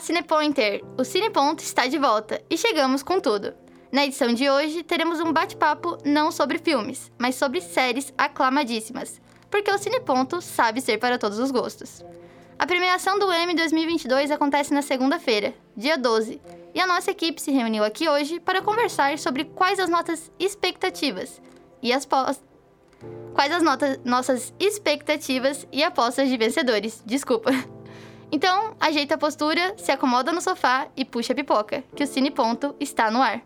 Cinepointer! O Cineponto está de volta e chegamos com tudo. Na edição de hoje, teremos um bate-papo não sobre filmes, mas sobre séries aclamadíssimas, porque o Cineponto sabe ser para todos os gostos. A premiação do Emmy 2022 acontece na segunda-feira, dia 12, e a nossa equipe se reuniu aqui hoje para conversar sobre quais as nossas expectativas e as quais as notas, nossas expectativas e apostas de vencedores. Desculpa. Então, ajeita a postura, se acomoda no sofá e puxa a pipoca, que o Cine Ponto está no ar.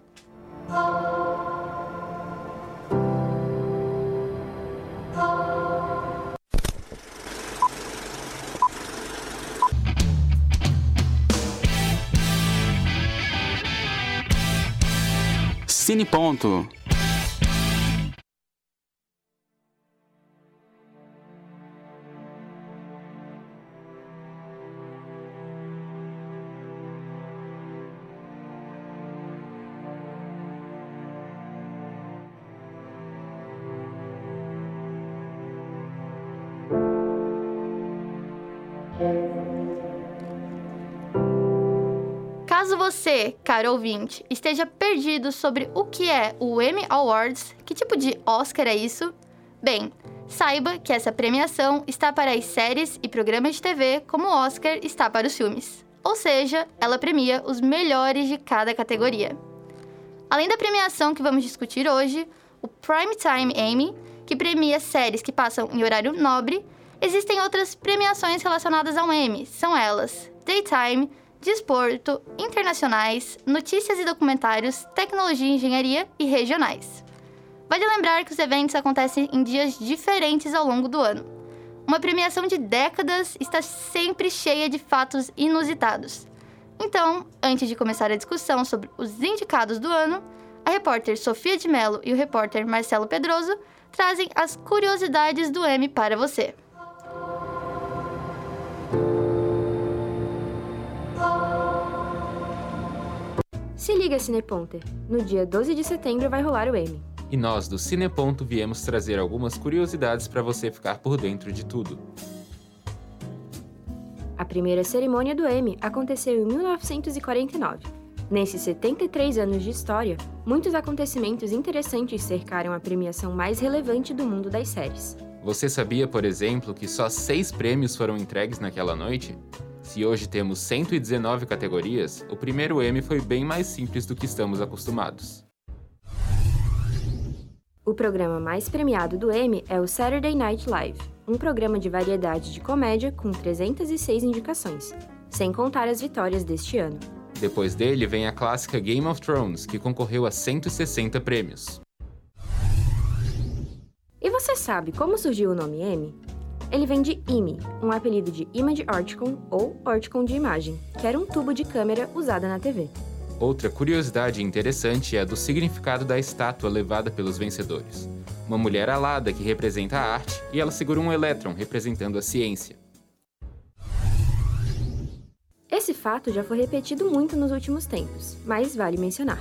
Cine Ponto. Caso você, caro ouvinte, esteja perdido sobre o que é o Emmy Awards, que tipo de Oscar é isso? Bem, saiba que essa premiação está para as séries e programas de TV como o Oscar está para os filmes. Ou seja, ela premia os melhores de cada categoria. Além da premiação que vamos discutir hoje, o Primetime Emmy, que premia séries que passam em horário nobre, existem outras premiações relacionadas ao Emmy. São elas: Daytime, desporto, internacionais, notícias e documentários, tecnologia e engenharia e regionais. Vale lembrar que os eventos acontecem em dias diferentes ao longo do ano. Uma premiação de décadas está sempre cheia de fatos inusitados. Então, antes de começar a discussão sobre os indicados do ano, a repórter Sofia de Mello e o repórter Marcelo Pedroso trazem as curiosidades do M para você. Se liga, Cineponter! No dia 12 de setembro vai rolar o Emmy. E nós do Cineponto viemos trazer algumas curiosidades para você ficar por dentro de tudo. A primeira cerimônia do Emmy aconteceu em 1949. Nesses 73 anos de história, muitos acontecimentos interessantes cercaram a premiação mais relevante do mundo das séries. Você sabia, por exemplo, que só seis prêmios foram entregues naquela noite? Se hoje temos 119 categorias, o primeiro Emmy foi bem mais simples do que estamos acostumados. O programa mais premiado do Emmy é o Saturday Night Live, um programa de variedade de comédia com 306 indicações, sem contar as vitórias deste ano. Depois dele vem a clássica Game of Thrones, que concorreu a 160 prêmios. E você sabe como surgiu o nome Emmy? Ele vem de IMI, um apelido de Image Orticon ou Orticon de imagem, que era um tubo de câmera usada na TV. Outra curiosidade interessante é a do significado da estátua levada pelos vencedores. Uma mulher alada que representa a arte e ela segura um elétron representando a ciência. Esse fato já foi repetido muito nos últimos tempos, mas vale mencionar.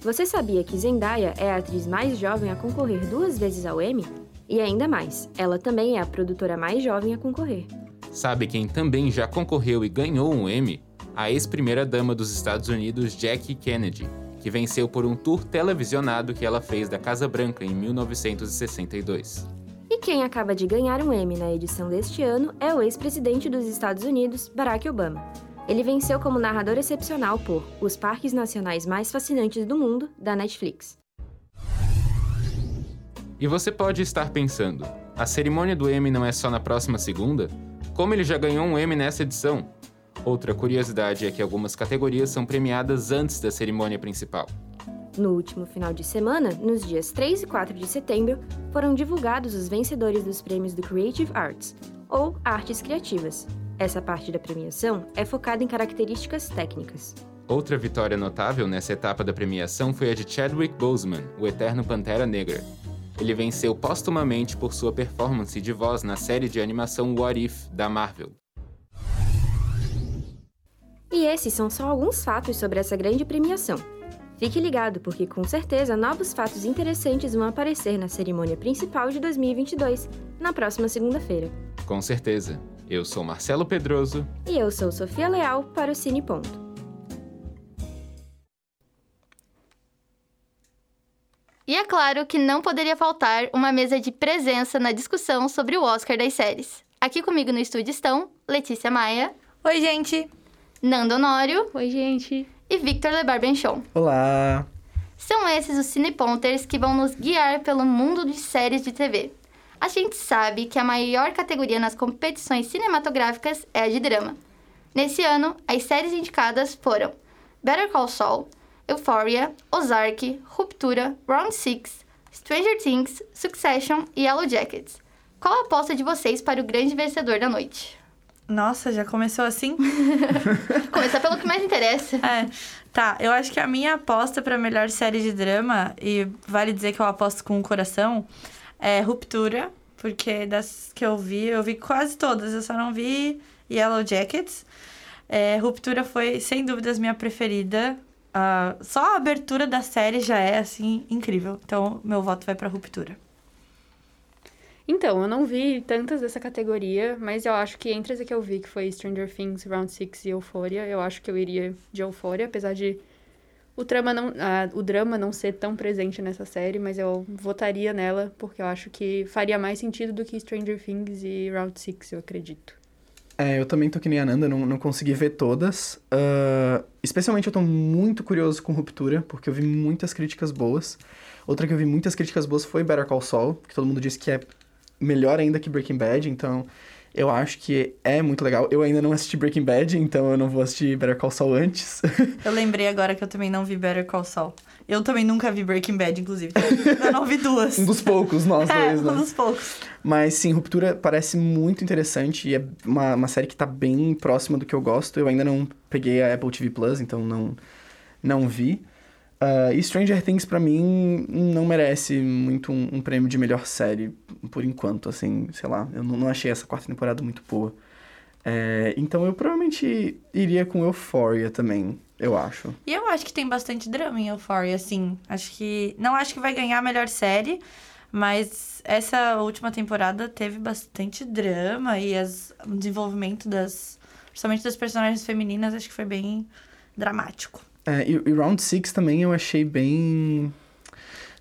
Você sabia que Zendaya é a atriz mais jovem a concorrer duas vezes ao Emmy? E ainda mais, ela também é a produtora mais jovem a concorrer. Sabe quem também já concorreu e ganhou um Emmy? A ex-primeira-dama dos Estados Unidos, Jackie Kennedy, que venceu por um tour televisionado que ela fez da Casa Branca em 1962. E quem acaba de ganhar um Emmy na edição deste ano é o ex-presidente dos Estados Unidos, Barack Obama. Ele venceu como narrador excepcional por Os Parques Nacionais Mais Fascinantes do Mundo, da Netflix. E você pode estar pensando: a cerimônia do Emmy não é só na próxima segunda? Como ele já ganhou um Emmy nessa edição? Outra curiosidade é que algumas categorias são premiadas antes da cerimônia principal. No último final de semana, nos dias 3 e 4 de setembro, foram divulgados os vencedores dos prêmios do Creative Arts, ou Artes Criativas. Essa parte da premiação é focada em características técnicas. Outra vitória notável nessa etapa da premiação foi a de Chadwick Boseman, o eterno Pantera Negra, ele venceu póstumamente por sua performance de voz na série de animação What If, da Marvel. E esses são só alguns fatos sobre essa grande premiação. Fique ligado, porque com certeza novos fatos interessantes vão aparecer na cerimônia principal de 2022, na próxima segunda-feira. Com certeza. Eu sou Marcelo Pedroso. E eu sou Sofia Leal para o Cine Ponto. E é claro que não poderia faltar uma mesa de presença na discussão sobre o Oscar das séries. Aqui comigo no estúdio estão Letícia Maia, Oi, gente. Nando Honório Oi, gente. e Victor Lebarbenchon. Olá! São esses os cineponters que vão nos guiar pelo mundo de séries de TV. A gente sabe que a maior categoria nas competições cinematográficas é a de drama. Nesse ano, as séries indicadas foram Better Call Saul, Euphoria, Ozark, Ruptura, Round 6, Stranger Things, Succession e Yellow Jackets. Qual a aposta de vocês para o grande vencedor da noite? Nossa, já começou assim? Começar pelo que mais interessa. É. Tá, eu acho que a minha aposta pra melhor série de drama, e vale dizer que eu aposto com o coração, é Ruptura, porque das que eu vi, eu vi quase todas, eu só não vi Yellow Jackets. É, Ruptura foi, sem dúvidas, minha preferida. Ah, só a abertura da série já é, assim, incrível. Então, meu voto vai pra Ruptura. Então, eu não vi tantas dessa categoria, mas eu acho que entre as que eu vi, que foi Stranger Things, Round Six e Euphoria, eu acho que eu iria de Euphoria, apesar de o drama não, o drama não ser tão presente nessa série, mas eu votaria nela, porque eu acho que faria mais sentido do que Stranger Things e Round Six, eu acredito. É, eu também tô que nem a Nanda, não, não consegui ver todas. Ah, especialmente eu tô muito curioso com Ruptura, porque eu vi muitas críticas boas. Outra que eu vi muitas críticas boas foi Better Call Saul, que todo mundo disse que é melhor ainda que Breaking Bad, então eu acho que é muito legal. Eu ainda não assisti Breaking Bad, então eu não vou assistir Better Call Saul antes. Eu lembrei agora que eu também não vi Better Call Saul. Eu também nunca vi Breaking Bad, inclusive. então Eu não vi duas. um dos poucos, nós é, dois, né? um dos poucos. Mas sim, Ruptura parece muito interessante e é uma, uma série que tá bem próxima do que eu gosto. Eu ainda não peguei a Apple TV Plus, então não, não vi. Ah, e Stranger Things, pra mim, não merece muito um, um prêmio de melhor série, por enquanto, assim, sei lá. Eu não, não achei essa quarta temporada muito boa. É, então eu provavelmente iria com Euphoria também, eu acho. E eu acho que tem bastante drama em Euphoria, assim. Acho que. Não acho que vai ganhar a melhor série, mas essa última temporada teve bastante drama e as, o desenvolvimento das. Principalmente das personagens femininas, acho que foi bem dramático. É, e, e Round Six também eu achei bem.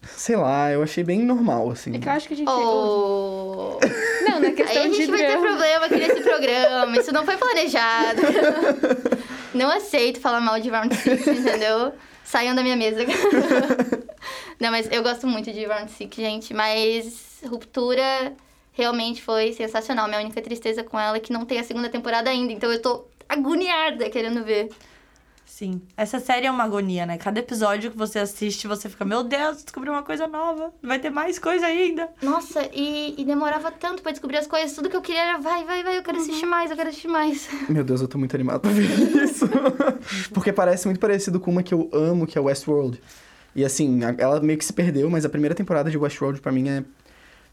Sei lá, eu achei bem normal, assim. É que eu acho que a gente. Oh. Não, na Aí questão a gente de vai ter drama... problema aqui nesse programa. Isso não foi planejado. Não aceito falar mal de Round 6, entendeu? Saiam da minha mesa. Não, mas eu gosto muito de Round 6, gente. Mas Ruptura realmente foi sensacional. Minha única tristeza com ela é que não tem a segunda temporada ainda. Então eu tô agoniada querendo ver. Sim. Essa série é uma agonia, né? Cada episódio que você assiste, você fica, meu Deus, descobri uma coisa nova. Vai ter mais coisa ainda. Nossa, e, e demorava tanto pra descobrir as coisas. Tudo que eu queria era vai, vai, vai, eu quero assistir mais, eu quero assistir mais. Meu Deus, eu tô muito animado pra ver isso. Porque parece muito parecido com uma que eu amo, que é Westworld. E assim, ela meio que se perdeu, mas a primeira temporada de Westworld pra mim é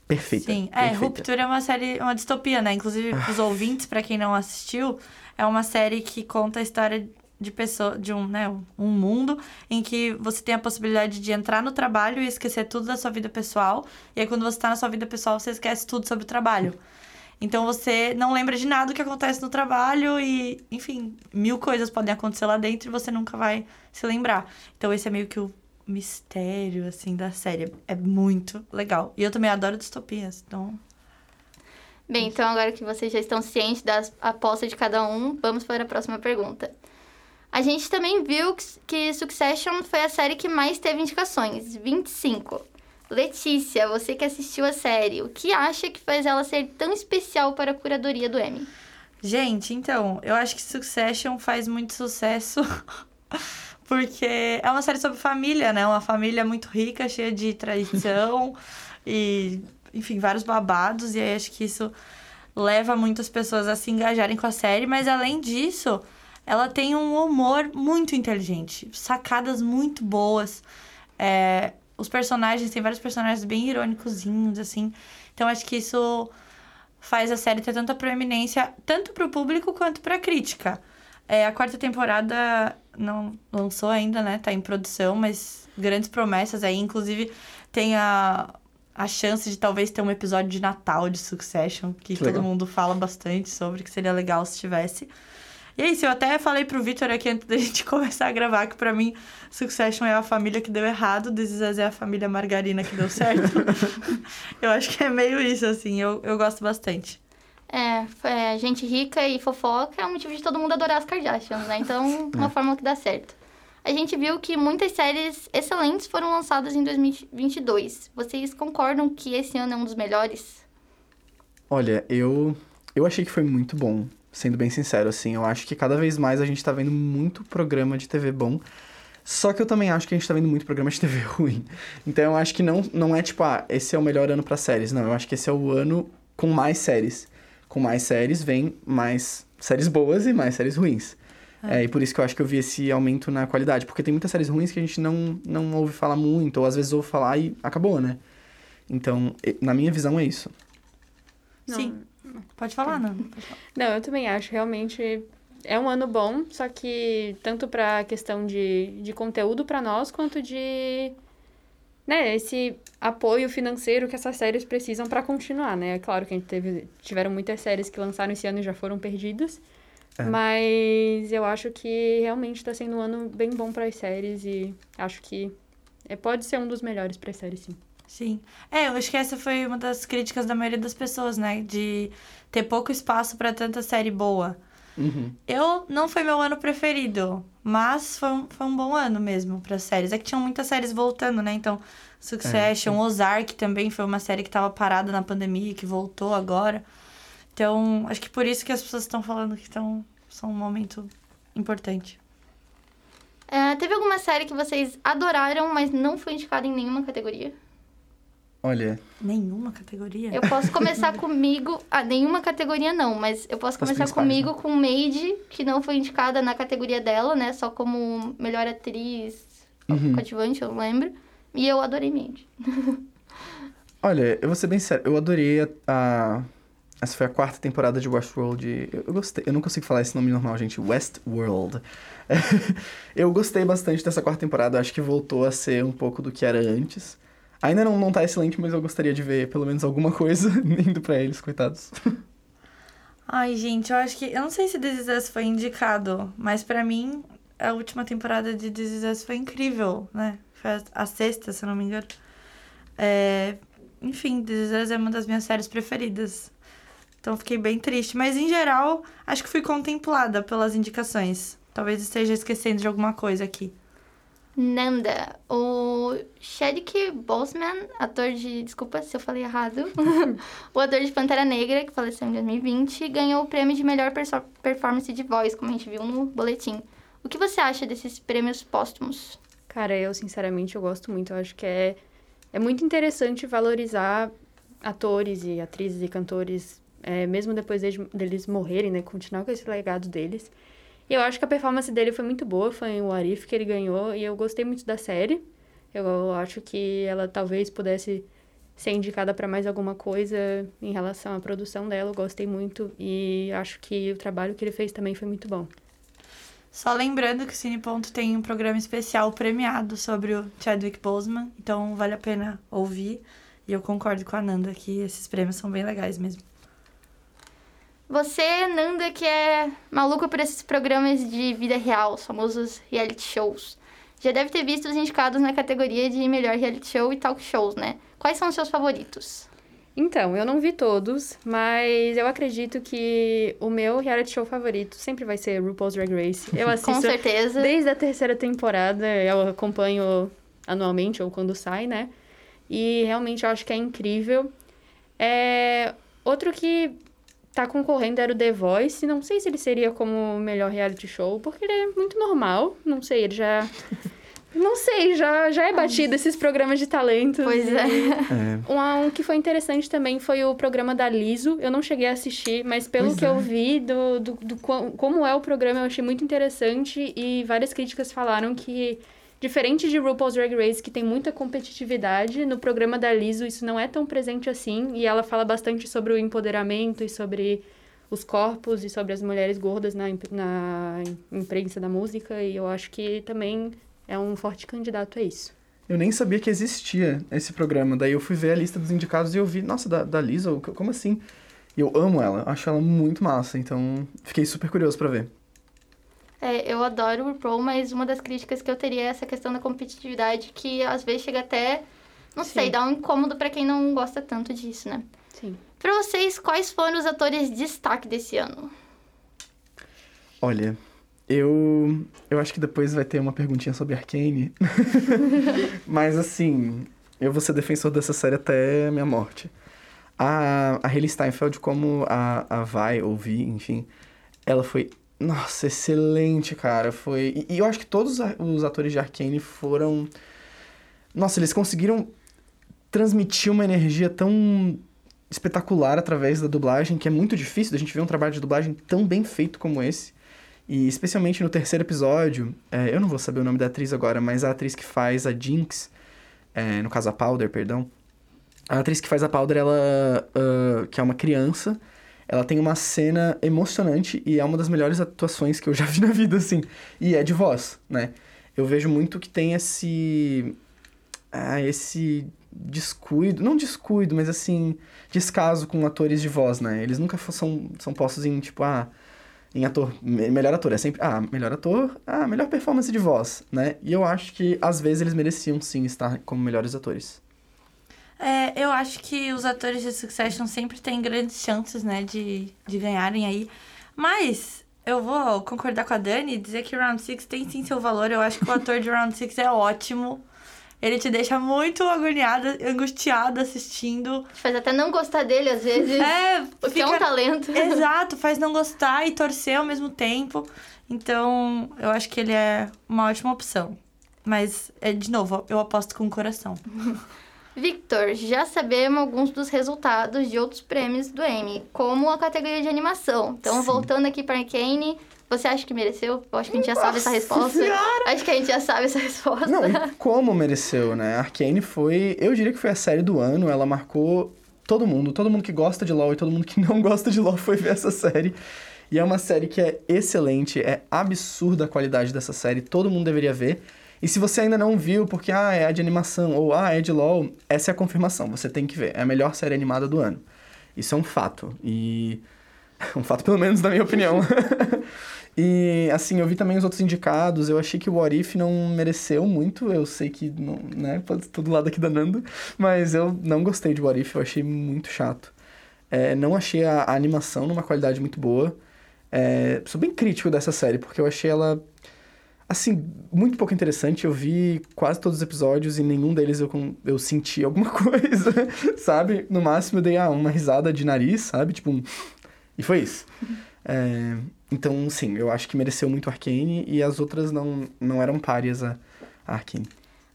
perfeita. Sim. É, perfeita. Ruptura é uma série, uma distopia, né? Inclusive, os ouvintes, pra quem não assistiu, é uma série que conta a história de pessoa, de um, né, um mundo em que você tem a possibilidade de entrar no trabalho e esquecer tudo da sua vida pessoal. E aí, quando você tá na sua vida pessoal, você esquece tudo sobre o trabalho. Então você não lembra de nada que acontece no trabalho e, enfim, mil coisas podem acontecer lá dentro e você nunca vai se lembrar. Então esse é meio que o mistério, assim, da série. É muito legal. E eu também adoro distopias, então... Bem, então agora que vocês já estão cientes das apostas de cada um, vamos para a próxima pergunta. A gente também viu que- que Succession foi a série que mais teve indicações, 25. Letícia, você que assistiu a série, o que acha que faz ela ser tão especial para a curadoria do Emmy? Gente, então, eu acho que Succession faz muito sucesso porque é uma série sobre família, né? Uma família muito rica, cheia de tradição e, enfim, vários babados. E aí acho que isso leva muitas pessoas a se engajarem com a série. Mas além disso, ela tem um humor muito inteligente, sacadas muito boas. É, os personagens, tem vários personagens bem irônicozinhos, assim. Então acho que isso faz a série ter tanta proeminência, tanto pro público quanto pra crítica. É, a quarta temporada não lançou ainda, né? Tá em produção, mas grandes promessas aí. Inclusive, tem a, a chance de talvez ter um episódio de Natal de Succession, que, Que todo legal. mundo fala bastante sobre, que seria legal se tivesse. E é isso, eu até falei pro Victor aqui antes da gente começar a gravar que pra mim Succession é a família que deu errado, This Is Us é a família margarina que deu certo. eu acho que é meio isso, assim, eu, eu gosto bastante. É, é, gente rica e fofoca é um motivo de todo mundo adorar as Kardashians, né? Então, uma fórmula que dá certo. A gente viu que muitas séries excelentes foram lançadas em 2022. Vocês concordam que esse ano é um dos melhores? Olha, eu, eu achei que foi muito bom, sendo bem sincero, assim. Eu acho que cada vez mais a gente tá vendo muito programa de TV bom. Só que eu também acho que a gente tá vendo muito programa de TV ruim. Então eu acho que não, não é tipo, ah, esse é o melhor ano pra séries. Não, eu acho que esse é o ano com mais séries. Com mais séries vem mais séries boas e mais séries ruins. É. e por isso que eu acho que eu vi esse aumento na qualidade. Porque tem muitas séries ruins que a gente não, não ouve falar muito, ou às vezes ouve falar e acabou, né? Então, na minha visão, é isso. Não, Sim. Pode falar, não? Não, eu também acho. Realmente é um ano bom, só que tanto pra questão de, de conteúdo pra nós, quanto de. Né, esse apoio financeiro que essas séries precisam pra continuar, né? É claro que a gente teve, tiveram muitas séries que lançaram esse ano e já foram perdidas. É. Mas eu acho que realmente tá sendo um ano bem bom para as séries e acho que é, pode ser um dos melhores para as séries, sim. Sim. É, eu acho que essa foi uma das críticas da maioria das pessoas, né? De ter pouco espaço pra tanta série boa. Uhum. Eu não foi meu ano preferido, mas foi um, foi um bom ano mesmo para séries. É que tinham muitas séries voltando, né? Então, Succession, Ozark também foi uma série que tava parada na pandemia, que voltou agora. Então, acho que por isso que as pessoas estão falando que tão, são um momento importante. É, teve alguma série que vocês adoraram, mas não foi indicada em nenhuma categoria? Olha, Nenhuma categoria? Eu posso começar comigo. Ah, nenhuma categoria não, mas eu posso As começar comigo com Maid, que não foi indicada na categoria dela, né? Só como melhor atriz Uhum. coadjuvante, eu lembro. E eu adorei Maid. olha, eu vou ser bem sério, eu adorei a, a- Essa foi a quarta temporada de Westworld. Eu, eu gostei. Eu não consigo falar esse nome normal, gente. Westworld. eu gostei bastante dessa quarta temporada. Acho que voltou a ser um pouco do que era antes. Ainda não, não tá excelente, mas eu gostaria de ver pelo menos alguma coisa indo pra eles, coitados. Ai, gente, eu acho que. Eu não sei se This Is Us foi indicado, mas pra mim, a última temporada de This Is Us foi incrível, né? Foi a sexta, se eu não me engano. É, Enfim, This Is Us é uma das minhas séries preferidas. Então fiquei bem triste. Mas em geral, acho que fui contemplada pelas indicações. Talvez esteja esquecendo de alguma coisa aqui. Nanda, o Chadwick Boseman, ator de. Desculpa se eu falei errado. o ator de Pantera Negra, que faleceu em 2020, ganhou o prêmio de melhor performance de voz, como a gente viu no boletim. O que você acha desses prêmios póstumos? Cara, eu sinceramente eu gosto muito. Eu acho que é, é muito interessante valorizar atores e atrizes e cantores, é, mesmo depois de- deles morrerem, né? Continuar com esse legado deles. Eu acho que a performance dele foi muito boa, foi o Arif que ele ganhou, e eu gostei muito da série. Eu acho que ela talvez pudesse ser indicada para mais alguma coisa em relação à produção dela. Eu gostei muito e acho que o trabalho que ele fez também foi muito bom. Só lembrando que o Cine Ponto tem um programa especial premiado sobre o Chadwick Boseman, então vale a pena ouvir. E eu concordo com a Nanda que esses prêmios são bem legais mesmo. Você, Nanda, que é maluco por esses programas de vida real, os famosos reality shows, já deve ter visto os indicados na categoria de melhor reality show e talk shows, né? Quais são os seus favoritos? Então, eu não vi todos, mas eu acredito que o meu reality show favorito sempre vai ser RuPaul's Drag Race. Eu Com assisto certeza. desde a terceira temporada, eu acompanho anualmente ou quando sai, né? E realmente eu acho que é incrível. É... Outro que tá concorrendo era o The Voice. Não sei se ele seria como o melhor reality show, porque ele é muito normal. Não sei, ele já. Não sei, já, já é batido esses programas de talentos. Pois e- é. É. um, um que foi interessante também foi o programa da Liso. Eu não cheguei a assistir, mas pelo Pois que é. eu vi do, do, do como é o programa, eu achei muito interessante. E várias críticas falaram que, diferente de RuPaul's Drag Race, que tem muita competitividade, no programa da Liso isso não é tão presente assim. E ela fala bastante sobre o empoderamento e sobre os corpos e sobre as mulheres gordas na, na imprensa da música. E eu acho que também é um forte candidato a isso. Eu nem sabia que existia esse programa. Daí eu fui ver a lista dos indicados e eu vi, nossa, da, da Lisa, como assim? E eu amo ela, acho ela muito massa, então fiquei super curioso para ver. É, eu adoro o RuPaul, mas uma das críticas que eu teria é essa questão da competitividade, que às vezes chega até, não Sim. sei, dá um incômodo para quem não gosta tanto disso, né? Sim. Pra vocês, quais foram os atores de destaque desse ano? Olha, eu eu acho que depois vai ter uma perguntinha sobre Arcane. Mas assim, eu vou ser defensor dessa série até a minha morte. A, a Hayley Steinfeld, como a, a Vi, ou Vi, enfim, ela foi, nossa, excelente, cara. Foi. E, e eu acho que todos os atores de Arcane foram. Nossa, eles conseguiram transmitir uma energia tão espetacular através da dublagem, que é muito difícil da gente ver um trabalho de dublagem tão bem feito como esse. E especialmente no terceiro episódio, é, eu não vou saber o nome da atriz agora, mas a atriz que faz a Jinx, é, no caso a Powder, perdão. A atriz que faz a Powder, ela, ah, que é uma criança, ela tem uma cena emocionante e é uma das melhores atuações que eu já vi na vida, assim. E é de voz, né? Eu vejo muito que tem esse. Ah, esse descuido. Não descuido, mas assim. Descaso com atores de voz, né? Eles nunca são, são postos em, tipo, ah. Em ator. me- Melhor ator. É sempre. Ah, melhor ator. Ah, melhor performance de voz, né? E eu acho que, às vezes, eles mereciam sim estar como melhores atores. É, eu acho que os atores de Succession sempre têm grandes chances, né, de, de ganharem aí. Mas eu vou concordar com a Dani e dizer que Round 6 tem sim seu valor. Eu acho que o ator de Round 6 é ótimo. Ele te deixa muito agoniada, angustiada assistindo. Faz até não gostar dele às vezes, É, porque é um fica- talento. Exato, faz não gostar e torcer ao mesmo tempo. Então, eu acho que ele é uma ótima opção. Mas, é, de novo, eu aposto com o coração. Victor, já sabemos alguns dos resultados de outros prêmios do Emmy, como a categoria de animação. Então, Sim. voltando aqui para Kane, você acha que mereceu? Eu acho que a gente já sabe essa resposta. Senhora! Acho que a gente já sabe essa resposta. Não, como mereceu, né? Arcane foi, eu diria que foi a série do ano, ela marcou todo mundo, todo mundo que gosta de LoL e todo mundo que não gosta de LoL foi ver essa série. E é uma série que é excelente, é absurda a qualidade dessa série, todo mundo deveria ver. E se você ainda não viu, porque ah, é de animação ou ah, é de LoL, essa é a confirmação, você tem que ver. É a melhor série animada do ano. Isso é um fato. E um fato pelo menos na minha opinião. E, assim, eu vi também os outros indicados, eu achei que o What If não mereceu muito, eu sei que, não, né, pode todo lado aqui danando, mas eu não gostei de What If, eu achei muito chato. É, não achei a, a animação numa qualidade muito boa, é, sou bem crítico dessa série, porque eu achei ela, assim, muito pouco interessante, eu vi quase todos os episódios e nenhum deles eu, eu senti alguma coisa, sabe? No máximo eu dei ah, uma risada de nariz, sabe? Tipo um... E foi isso. É, então, sim, eu acho que mereceu muito Arcane e as outras não, não eram párias a, a Arcane.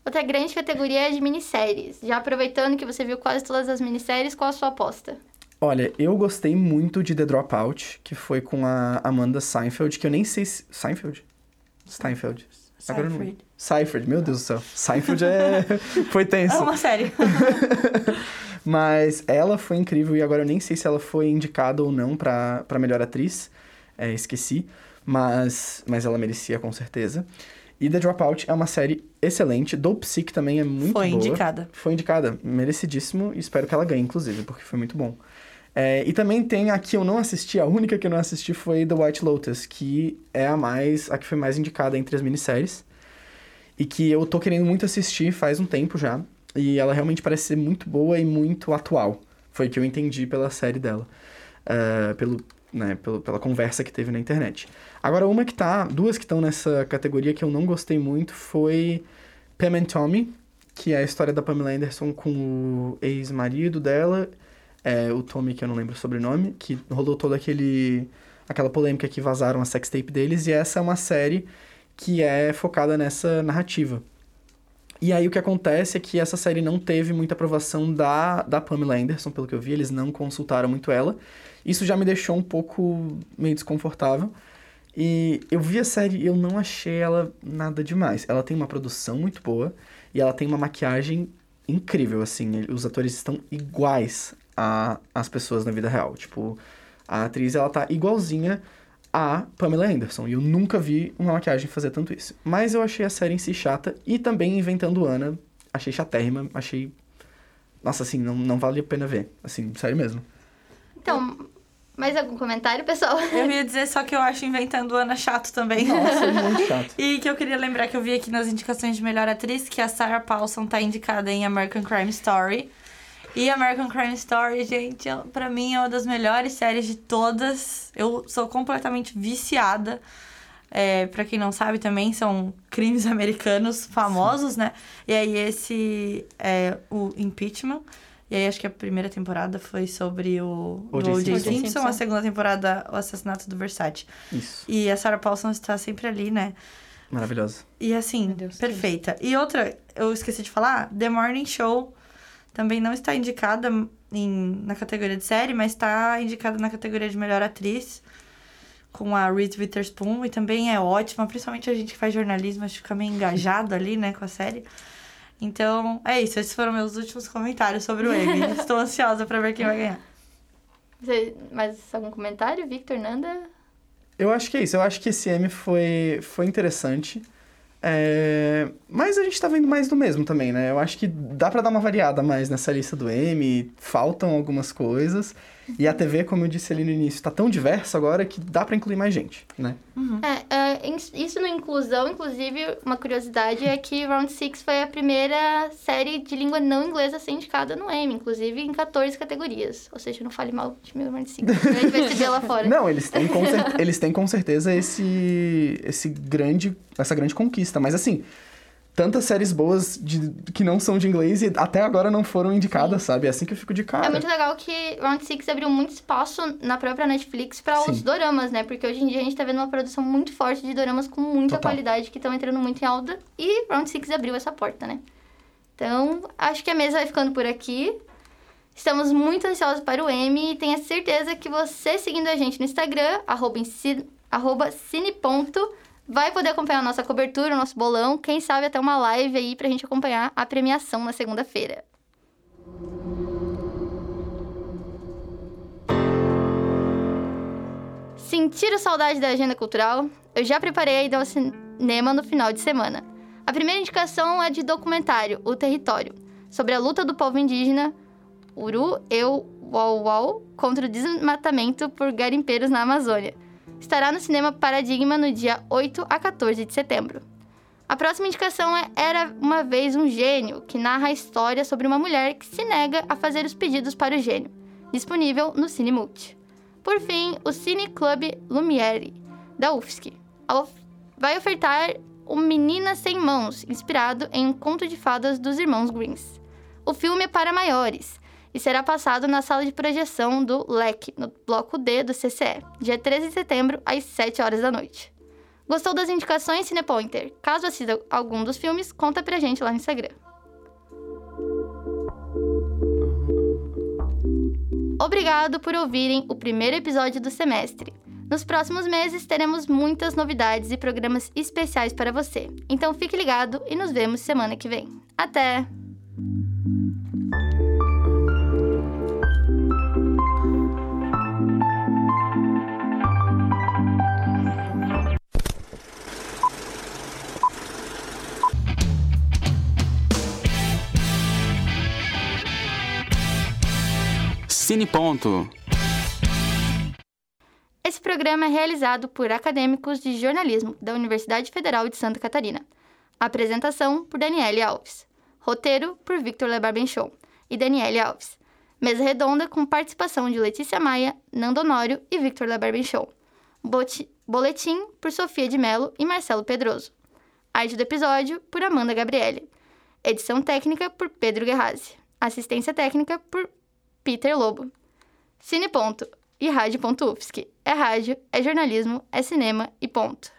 Outra grande categoria é de minisséries. Já aproveitando que você viu quase todas as minisséries, qual a sua aposta? Olha, eu gostei muito de The Dropout, que foi com a Amanda Seinfeld, que eu nem sei se... Seinfeld? Steinfeld. Agora eu não- Seinfeld. Seinfeld, meu Deus do céu. Seinfeld é... foi tenso. É uma série. Mas ela foi incrível e agora eu nem sei se ela foi indicada ou não pra, pra melhor atriz. É, esqueci. Mas, mas ela merecia com certeza. E The Dropout é uma série excelente. Dope Sick também é muito Foi boa. indicada. Foi indicada. Merecidíssimo. E espero que ela ganhe, inclusive, porque foi muito bom. É, e também tem a que eu não assisti, a única que eu não assisti foi The White Lotus, que é a mais a que foi mais indicada entre as minisséries. E que eu tô querendo muito assistir faz um tempo já. E ela realmente parece ser muito boa e muito atual. Foi o que eu entendi pela série dela. Ah, pelo, né, pelo, pela conversa que teve na internet. Agora, uma que tá. Duas que estão nessa categoria que eu não gostei muito foi Pam and Tommy, que é a história da Pamela Anderson com o ex-marido dela, é, o Tommy, que eu não lembro o sobrenome, que rolou toda aquele, aquela polêmica que vazaram a sextape deles, e essa é uma série que é focada nessa narrativa. E aí o que acontece é que essa série não teve muita aprovação da, da Pamela Anderson, pelo que eu vi, eles não consultaram muito ela. Isso já me deixou um pouco meio desconfortável. E eu vi a série e eu não achei ela nada demais. Ela tem uma produção muito boa e ela tem uma maquiagem incrível, assim. Os atores estão iguais a- às pessoas na vida real. Tipo, a atriz, ela tá igualzinha a Pamela Anderson. E eu nunca vi uma maquiagem fazer tanto isso. Mas eu achei a série em si chata. E também Inventando Ana achei chatérrima, achei. Nossa, assim, não, não vale a pena ver. Assim, sério mesmo. Então, mais algum comentário, pessoal? Eu ia dizer só que eu acho Inventando Ana chato também. Nossa, é muito chato. E que eu queria lembrar que eu vi aqui nas indicações de melhor atriz que a Sarah Paulson tá indicada em American Crime Story. E American Crime Story, gente, é- pra mim é uma das melhores séries de todas. Eu sou completamente viciada. É, para quem não sabe também, são crimes americanos famosos, né? E aí esse é o Impeachment. E aí acho que a primeira temporada foi sobre o O.J. Simpson. Simpson, a segunda temporada o assassinato do Versace. Isso. E a Sarah Paulson está sempre ali, né? Maravilhosa. E assim, Deus, perfeita. E outra, eu esqueci de falar, The Morning Show também não está indicada em, na categoria de série, mas está indicada na categoria de melhor atriz, com a Reese Witherspoon, e também é ótima, principalmente a gente que faz jornalismo, acho que fica meio engajado ali, né, com a série. Então, é isso, esses foram meus últimos comentários sobre o Emmy. Estou ansiosa para ver quem vai ganhar. Você- mais algum comentário, Victor, Nanda? Eu acho que é isso. Eu acho que esse M foi, foi interessante. É, Mas a gente tá vendo mais do mesmo também, né? Eu acho que dá pra dar uma variada mais nessa lista do M, faltam algumas coisas. E a TV, como eu disse ali no início, tá tão diversa agora que dá pra incluir mais gente, né? É, é, in- isso no inclusão, inclusive, uma curiosidade é que Round Six foi a primeira série de língua não inglesa a ser indicada no Emmy, inclusive em 14 categorias. Ou seja, não fale mal de Round Six, a gente vai se ver lá fora. Não, eles têm com, cer- eles têm com certeza esse, esse grande, essa grande conquista. Mas assim, tantas séries boas de, que não são de inglês e até agora não foram indicadas, sabe? É assim que eu fico de cara. É muito legal que Round Six abriu muito espaço na própria Netflix para os Sim. doramas, né? Porque hoje em dia a gente tá vendo uma produção muito forte de doramas com muita Total. qualidade que estão entrando muito em alta e Round Six abriu essa porta, né? Então, acho que a mesa vai ficando por aqui. Estamos muito ansiosos para o Emmy e tenha certeza que você seguindo a gente no Instagram, arroba, ensi- arroba cine.ponto, vai poder acompanhar a nossa cobertura, o nosso bolão, quem sabe até uma live aí pra gente acompanhar a premiação na segunda-feira. Sentiram saudade da agenda cultural? Eu já preparei a ida ao cinema no final de semana. A primeira indicação é de documentário, O Território, sobre a luta do povo indígena Uru Eu Uau contra o desmatamento por garimpeiros na Amazônia. Estará no cinema Paradigma no dia 8 a 14 de setembro. A próxima indicação é Era uma vez um gênio, que narra a história sobre uma mulher que se nega a fazer os pedidos para o gênio, disponível no Cine Multi. Por fim, o Cine Club Lumiere, da UFSC, vai ofertar o Menina Sem Mãos, inspirado em um conto de fadas dos irmãos Greens. O filme é para maiores e será passado na sala de projeção do LEC, no bloco D do CCE, dia 13 de setembro, às 7 horas da noite. Gostou das indicações, Cinepointer? Caso assista algum dos filmes, conta pra gente lá no Instagram. Obrigado por ouvirem o primeiro episódio do semestre. Nos próximos meses teremos muitas novidades e programas especiais para você. Então fique ligado e nos vemos semana que vem. Até! Cine Ponto. Esse programa é realizado por acadêmicos de jornalismo da Universidade Federal de Santa Catarina. Apresentação por Daniele Alves. Roteiro por Victor Lebarbenchon e Daniele Alves. Mesa redonda com participação de Letícia Maia, Nando Honório e Victor Lebarbenchon. Boletim por Sofia de Mello e Marcelo Pedroso. Arte do episódio por Amanda Gabriele. Edição técnica por Pedro Guerrazi. Assistência técnica por Peter Lobo. Cine Ponto e Rádio.UFSC. É rádio, é jornalismo, é cinema e ponto.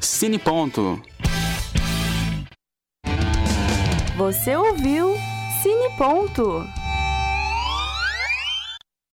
Cine Ponto. Você ouviu Cine Ponto.